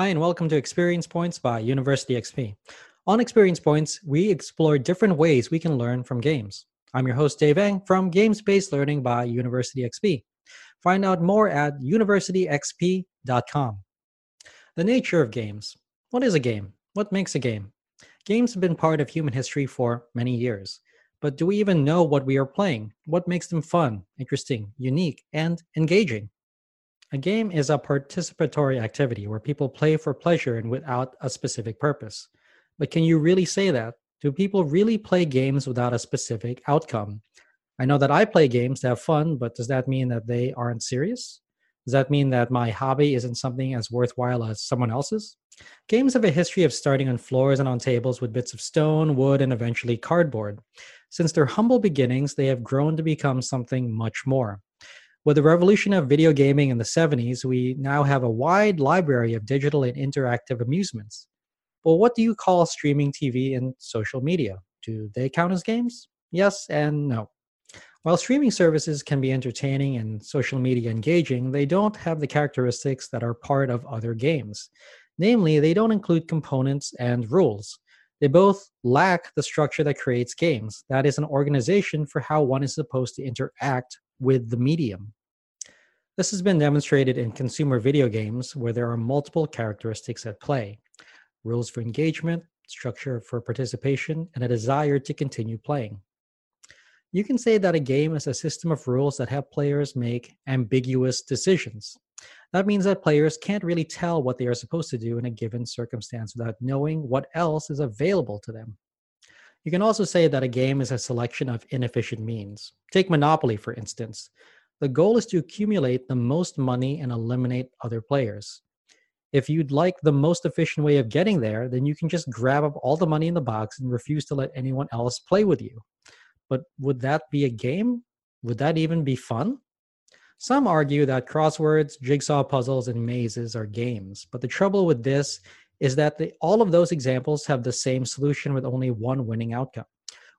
Hi, and welcome to Experience Points by University XP. On Experience Points, we explore different ways we can learn from games. I'm your host, Dave Eng from Games Based Learning by University XP. Find out more at universityxp.com. The nature of games. What is a game? What makes a game? Games have been part of human history for many years. But do we even know what we are playing? What makes them fun, interesting, unique, and engaging? A game is a participatory activity where people play for pleasure and without a specific purpose. But can you really say that? Do people really play games without a specific outcome? I know that I play games to have fun, but does that mean that they aren't serious? Does that mean that my hobby isn't something as worthwhile as someone else's? Games have a history of starting on floors and on tables with bits of stone, wood, and eventually cardboard. Since their humble beginnings, they have grown to become something much more. With the revolution of video gaming in the 70s, we now have a wide library of digital and interactive amusements. Well, what do you call streaming TV and social media? Do they count as games? Yes and no. While streaming services can be entertaining and social media engaging, they don't have the characteristics that are part of other games. Namely, they don't include components and rules. They both lack the structure that creates games, that is, an organization for how one is supposed to interact with the medium. This has been demonstrated in consumer video games where there are multiple characteristics at play rules for engagement, structure for participation, and a desire to continue playing. You can say that a game is a system of rules that help players make ambiguous decisions. That means that players can't really tell what they are supposed to do in a given circumstance without knowing what else is available to them. You can also say that a game is a selection of inefficient means. Take Monopoly, for instance. The goal is to accumulate the most money and eliminate other players. If you'd like the most efficient way of getting there, then you can just grab up all the money in the box and refuse to let anyone else play with you. But would that be a game? Would that even be fun? Some argue that crosswords, jigsaw puzzles, and mazes are games, but the trouble with this is that the, all of those examples have the same solution with only one winning outcome.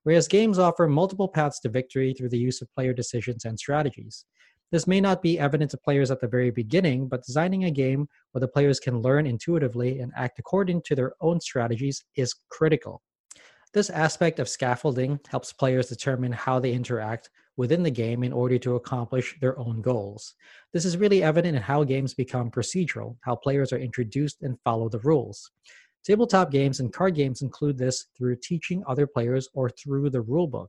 Whereas games offer multiple paths to victory through the use of player decisions and strategies. This may not be evident to players at the very beginning, but designing a game where the players can learn intuitively and act according to their own strategies is critical. This aspect of scaffolding helps players determine how they interact within the game in order to accomplish their own goals. This is really evident in how games become procedural, how players are introduced and follow the rules. Tabletop games and card games include this through teaching other players or through the rulebook.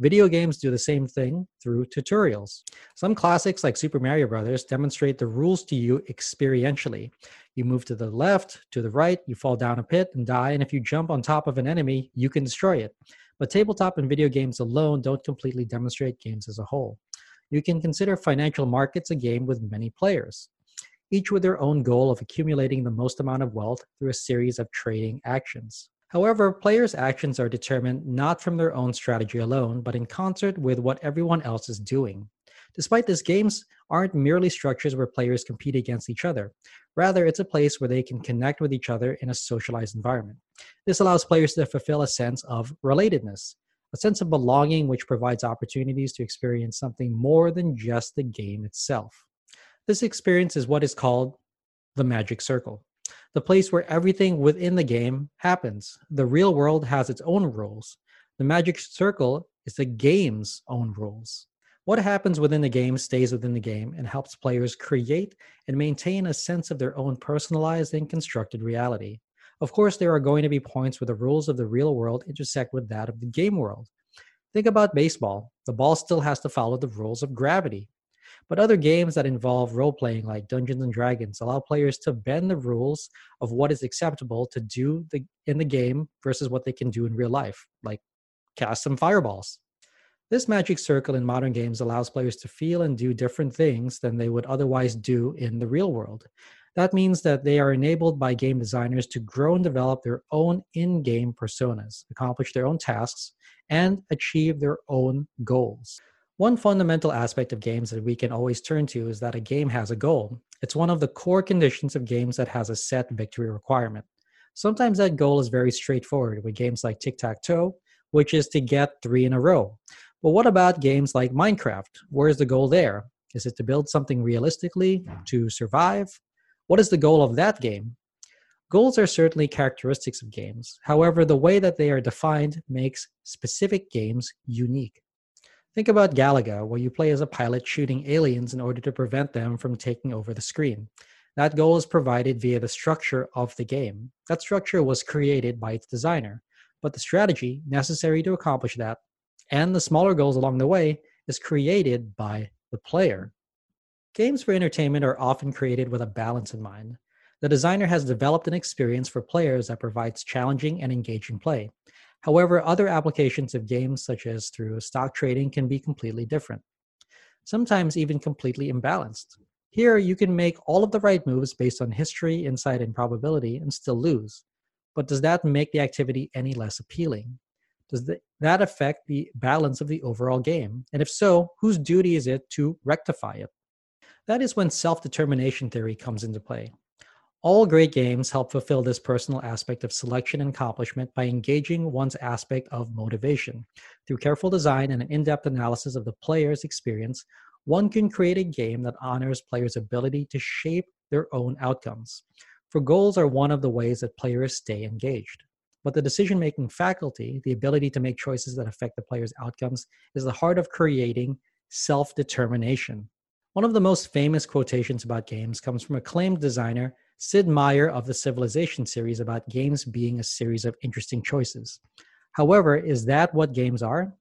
Video games do the same thing through tutorials. Some classics like Super Mario Brothers, demonstrate the rules to you experientially. You move to the left, to the right, you fall down a pit and die, and if you jump on top of an enemy, you can destroy it. But tabletop and video games alone don't completely demonstrate games as a whole. You can consider financial markets a game with many players, each with their own goal of accumulating the most amount of wealth through a series of trading actions. However, players' actions are determined not from their own strategy alone, but in concert with what everyone else is doing. Despite this, games aren't merely structures where players compete against each other. Rather, it's a place where they can connect with each other in a socialized environment. This allows players to fulfill a sense of relatedness, a sense of belonging which provides opportunities to experience something more than just the game itself. This experience is what is called the magic circle the place where everything within the game happens. The real world has its own rules. The magic circle is the game's own rules. What happens within the game stays within the game and helps players create and maintain a sense of their own personalized and constructed reality. Of course, there are going to be points where the rules of the real world intersect with that of the game world. Think about baseball. The ball still has to follow the rules of gravity. But other games that involve role playing, like Dungeons and Dragons, allow players to bend the rules of what is acceptable to do the, in the game versus what they can do in real life, like cast some fireballs. This magic circle in modern games allows players to feel and do different things than they would otherwise do in the real world. That means that they are enabled by game designers to grow and develop their own in game personas, accomplish their own tasks, and achieve their own goals. One fundamental aspect of games that we can always turn to is that a game has a goal. It's one of the core conditions of games that has a set victory requirement. Sometimes that goal is very straightforward with games like tic tac toe, which is to get three in a row. But what about games like Minecraft? Where's the goal there? Is it to build something realistically, to survive? What is the goal of that game? Goals are certainly characteristics of games. However, the way that they are defined makes specific games unique. Think about Galaga, where you play as a pilot shooting aliens in order to prevent them from taking over the screen. That goal is provided via the structure of the game. That structure was created by its designer, but the strategy necessary to accomplish that and the smaller goals along the way is created by the player. Games for entertainment are often created with a balance in mind. The designer has developed an experience for players that provides challenging and engaging play. However, other applications of games, such as through stock trading, can be completely different, sometimes even completely imbalanced. Here, you can make all of the right moves based on history, insight, and probability and still lose. But does that make the activity any less appealing? Does that affect the balance of the overall game? And if so, whose duty is it to rectify it? That is when self determination theory comes into play. All great games help fulfill this personal aspect of selection and accomplishment by engaging one's aspect of motivation. Through careful design and an in depth analysis of the player's experience, one can create a game that honors players' ability to shape their own outcomes. For goals are one of the ways that players stay engaged. But the decision making faculty, the ability to make choices that affect the player's outcomes, is the heart of creating self determination. One of the most famous quotations about games comes from acclaimed designer Sid Meier of the Civilization series about games being a series of interesting choices. However, is that what games are?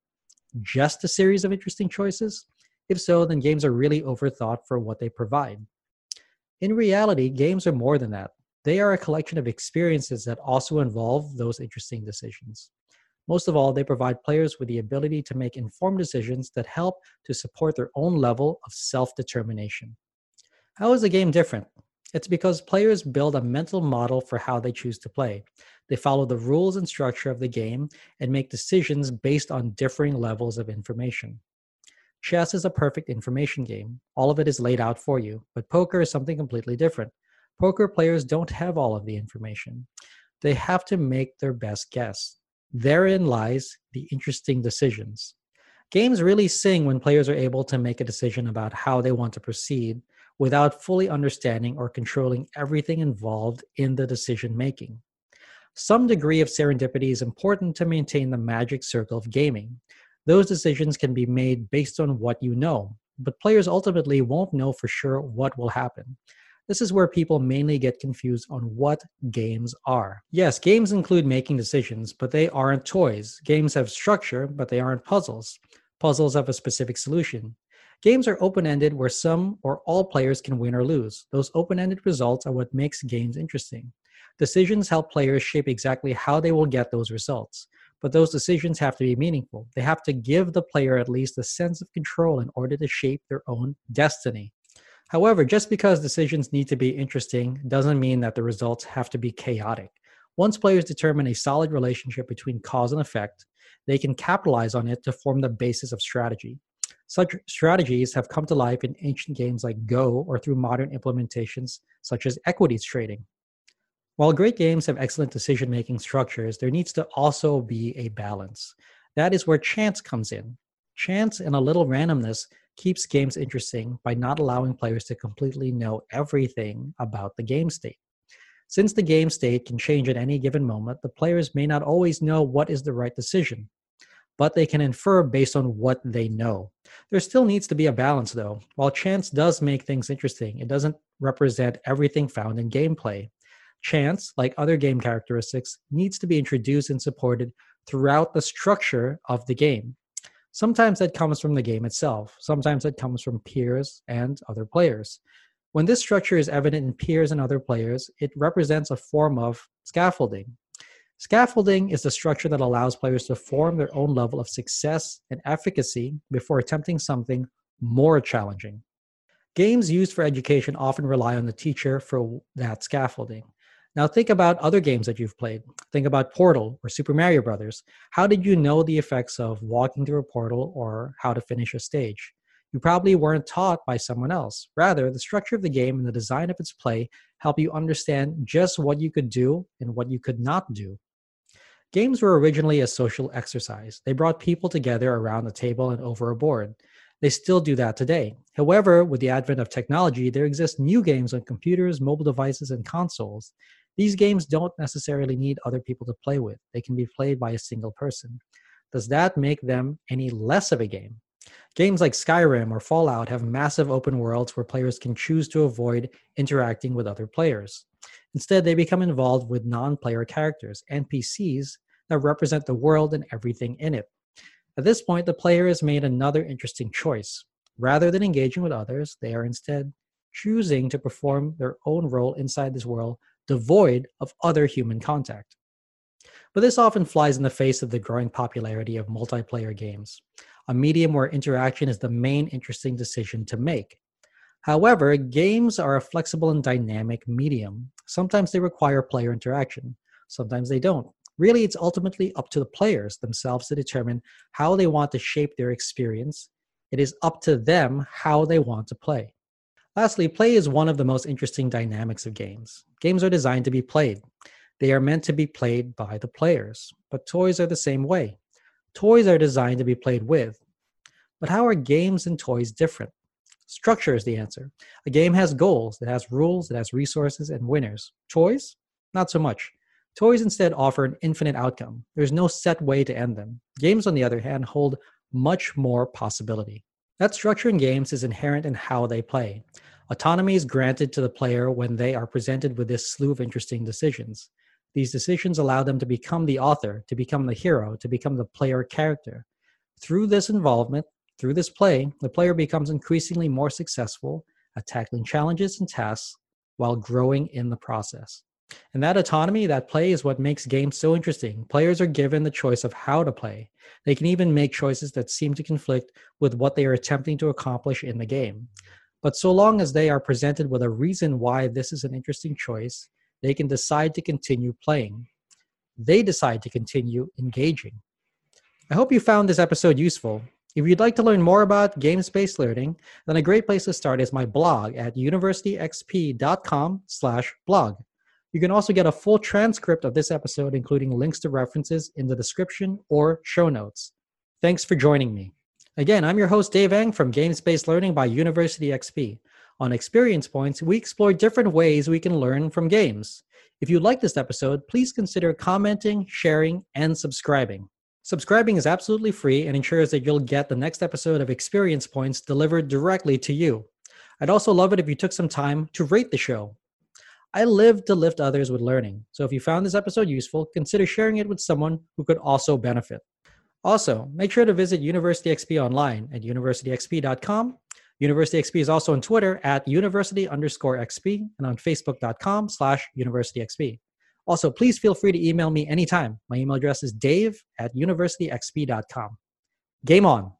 Just a series of interesting choices? If so, then games are really overthought for what they provide. In reality, games are more than that. They are a collection of experiences that also involve those interesting decisions. Most of all, they provide players with the ability to make informed decisions that help to support their own level of self determination. How is a game different? It's because players build a mental model for how they choose to play. They follow the rules and structure of the game and make decisions based on differing levels of information. Chess is a perfect information game. All of it is laid out for you, but poker is something completely different. Poker players don't have all of the information. They have to make their best guess. Therein lies the interesting decisions. Games really sing when players are able to make a decision about how they want to proceed without fully understanding or controlling everything involved in the decision making. Some degree of serendipity is important to maintain the magic circle of gaming. Those decisions can be made based on what you know, but players ultimately won't know for sure what will happen. This is where people mainly get confused on what games are. Yes, games include making decisions, but they aren't toys. Games have structure, but they aren't puzzles. Puzzles have a specific solution. Games are open ended where some or all players can win or lose. Those open ended results are what makes games interesting. Decisions help players shape exactly how they will get those results but those decisions have to be meaningful. They have to give the player at least a sense of control in order to shape their own destiny. However, just because decisions need to be interesting doesn't mean that the results have to be chaotic. Once players determine a solid relationship between cause and effect, they can capitalize on it to form the basis of strategy. Such strategies have come to life in ancient games like Go or through modern implementations such as equities trading. While great games have excellent decision making structures, there needs to also be a balance. That is where chance comes in. Chance and a little randomness keeps games interesting by not allowing players to completely know everything about the game state. Since the game state can change at any given moment, the players may not always know what is the right decision, but they can infer based on what they know. There still needs to be a balance, though. While chance does make things interesting, it doesn't represent everything found in gameplay. Chance, like other game characteristics, needs to be introduced and supported throughout the structure of the game. Sometimes that comes from the game itself, sometimes it comes from peers and other players. When this structure is evident in peers and other players, it represents a form of scaffolding. Scaffolding is the structure that allows players to form their own level of success and efficacy before attempting something more challenging. Games used for education often rely on the teacher for that scaffolding. Now think about other games that you've played. Think about Portal or Super Mario Brothers. How did you know the effects of walking through a portal or how to finish a stage? You probably weren't taught by someone else. Rather, the structure of the game and the design of its play help you understand just what you could do and what you could not do. Games were originally a social exercise. They brought people together around a table and over a board. They still do that today. However, with the advent of technology, there exist new games on computers, mobile devices, and consoles. These games don't necessarily need other people to play with, they can be played by a single person. Does that make them any less of a game? Games like Skyrim or Fallout have massive open worlds where players can choose to avoid interacting with other players. Instead, they become involved with non player characters, NPCs, that represent the world and everything in it. At this point, the player has made another interesting choice. Rather than engaging with others, they are instead choosing to perform their own role inside this world, devoid of other human contact. But this often flies in the face of the growing popularity of multiplayer games, a medium where interaction is the main interesting decision to make. However, games are a flexible and dynamic medium. Sometimes they require player interaction, sometimes they don't. Really, it's ultimately up to the players themselves to determine how they want to shape their experience. It is up to them how they want to play. Lastly, play is one of the most interesting dynamics of games. Games are designed to be played. They are meant to be played by the players, but toys are the same way. Toys are designed to be played with. But how are games and toys different? Structure is the answer. A game has goals, it has rules, it has resources and winners. Toys? Not so much. Toys instead offer an infinite outcome. There's no set way to end them. Games, on the other hand, hold much more possibility. That structure in games is inherent in how they play. Autonomy is granted to the player when they are presented with this slew of interesting decisions. These decisions allow them to become the author, to become the hero, to become the player character. Through this involvement, through this play, the player becomes increasingly more successful at tackling challenges and tasks while growing in the process. And that autonomy, that play, is what makes games so interesting. Players are given the choice of how to play. They can even make choices that seem to conflict with what they are attempting to accomplish in the game. But so long as they are presented with a reason why this is an interesting choice, they can decide to continue playing. They decide to continue engaging. I hope you found this episode useful. If you'd like to learn more about games-based learning, then a great place to start is my blog at universityxp.com/blog. You can also get a full transcript of this episode, including links to references in the description or show notes. Thanks for joining me. Again, I'm your host, Dave Eng from Games Based Learning by University XP. On Experience Points, we explore different ways we can learn from games. If you like this episode, please consider commenting, sharing, and subscribing. Subscribing is absolutely free and ensures that you'll get the next episode of Experience Points delivered directly to you. I'd also love it if you took some time to rate the show. I live to lift others with learning, so if you found this episode useful, consider sharing it with someone who could also benefit. Also, make sure to visit University XP online at universityxp.com University XP is also on Twitter at university underscore XP and on facebook.com slash university XP. Also, please feel free to email me anytime. My email address is dave at universityxp.com. Game on.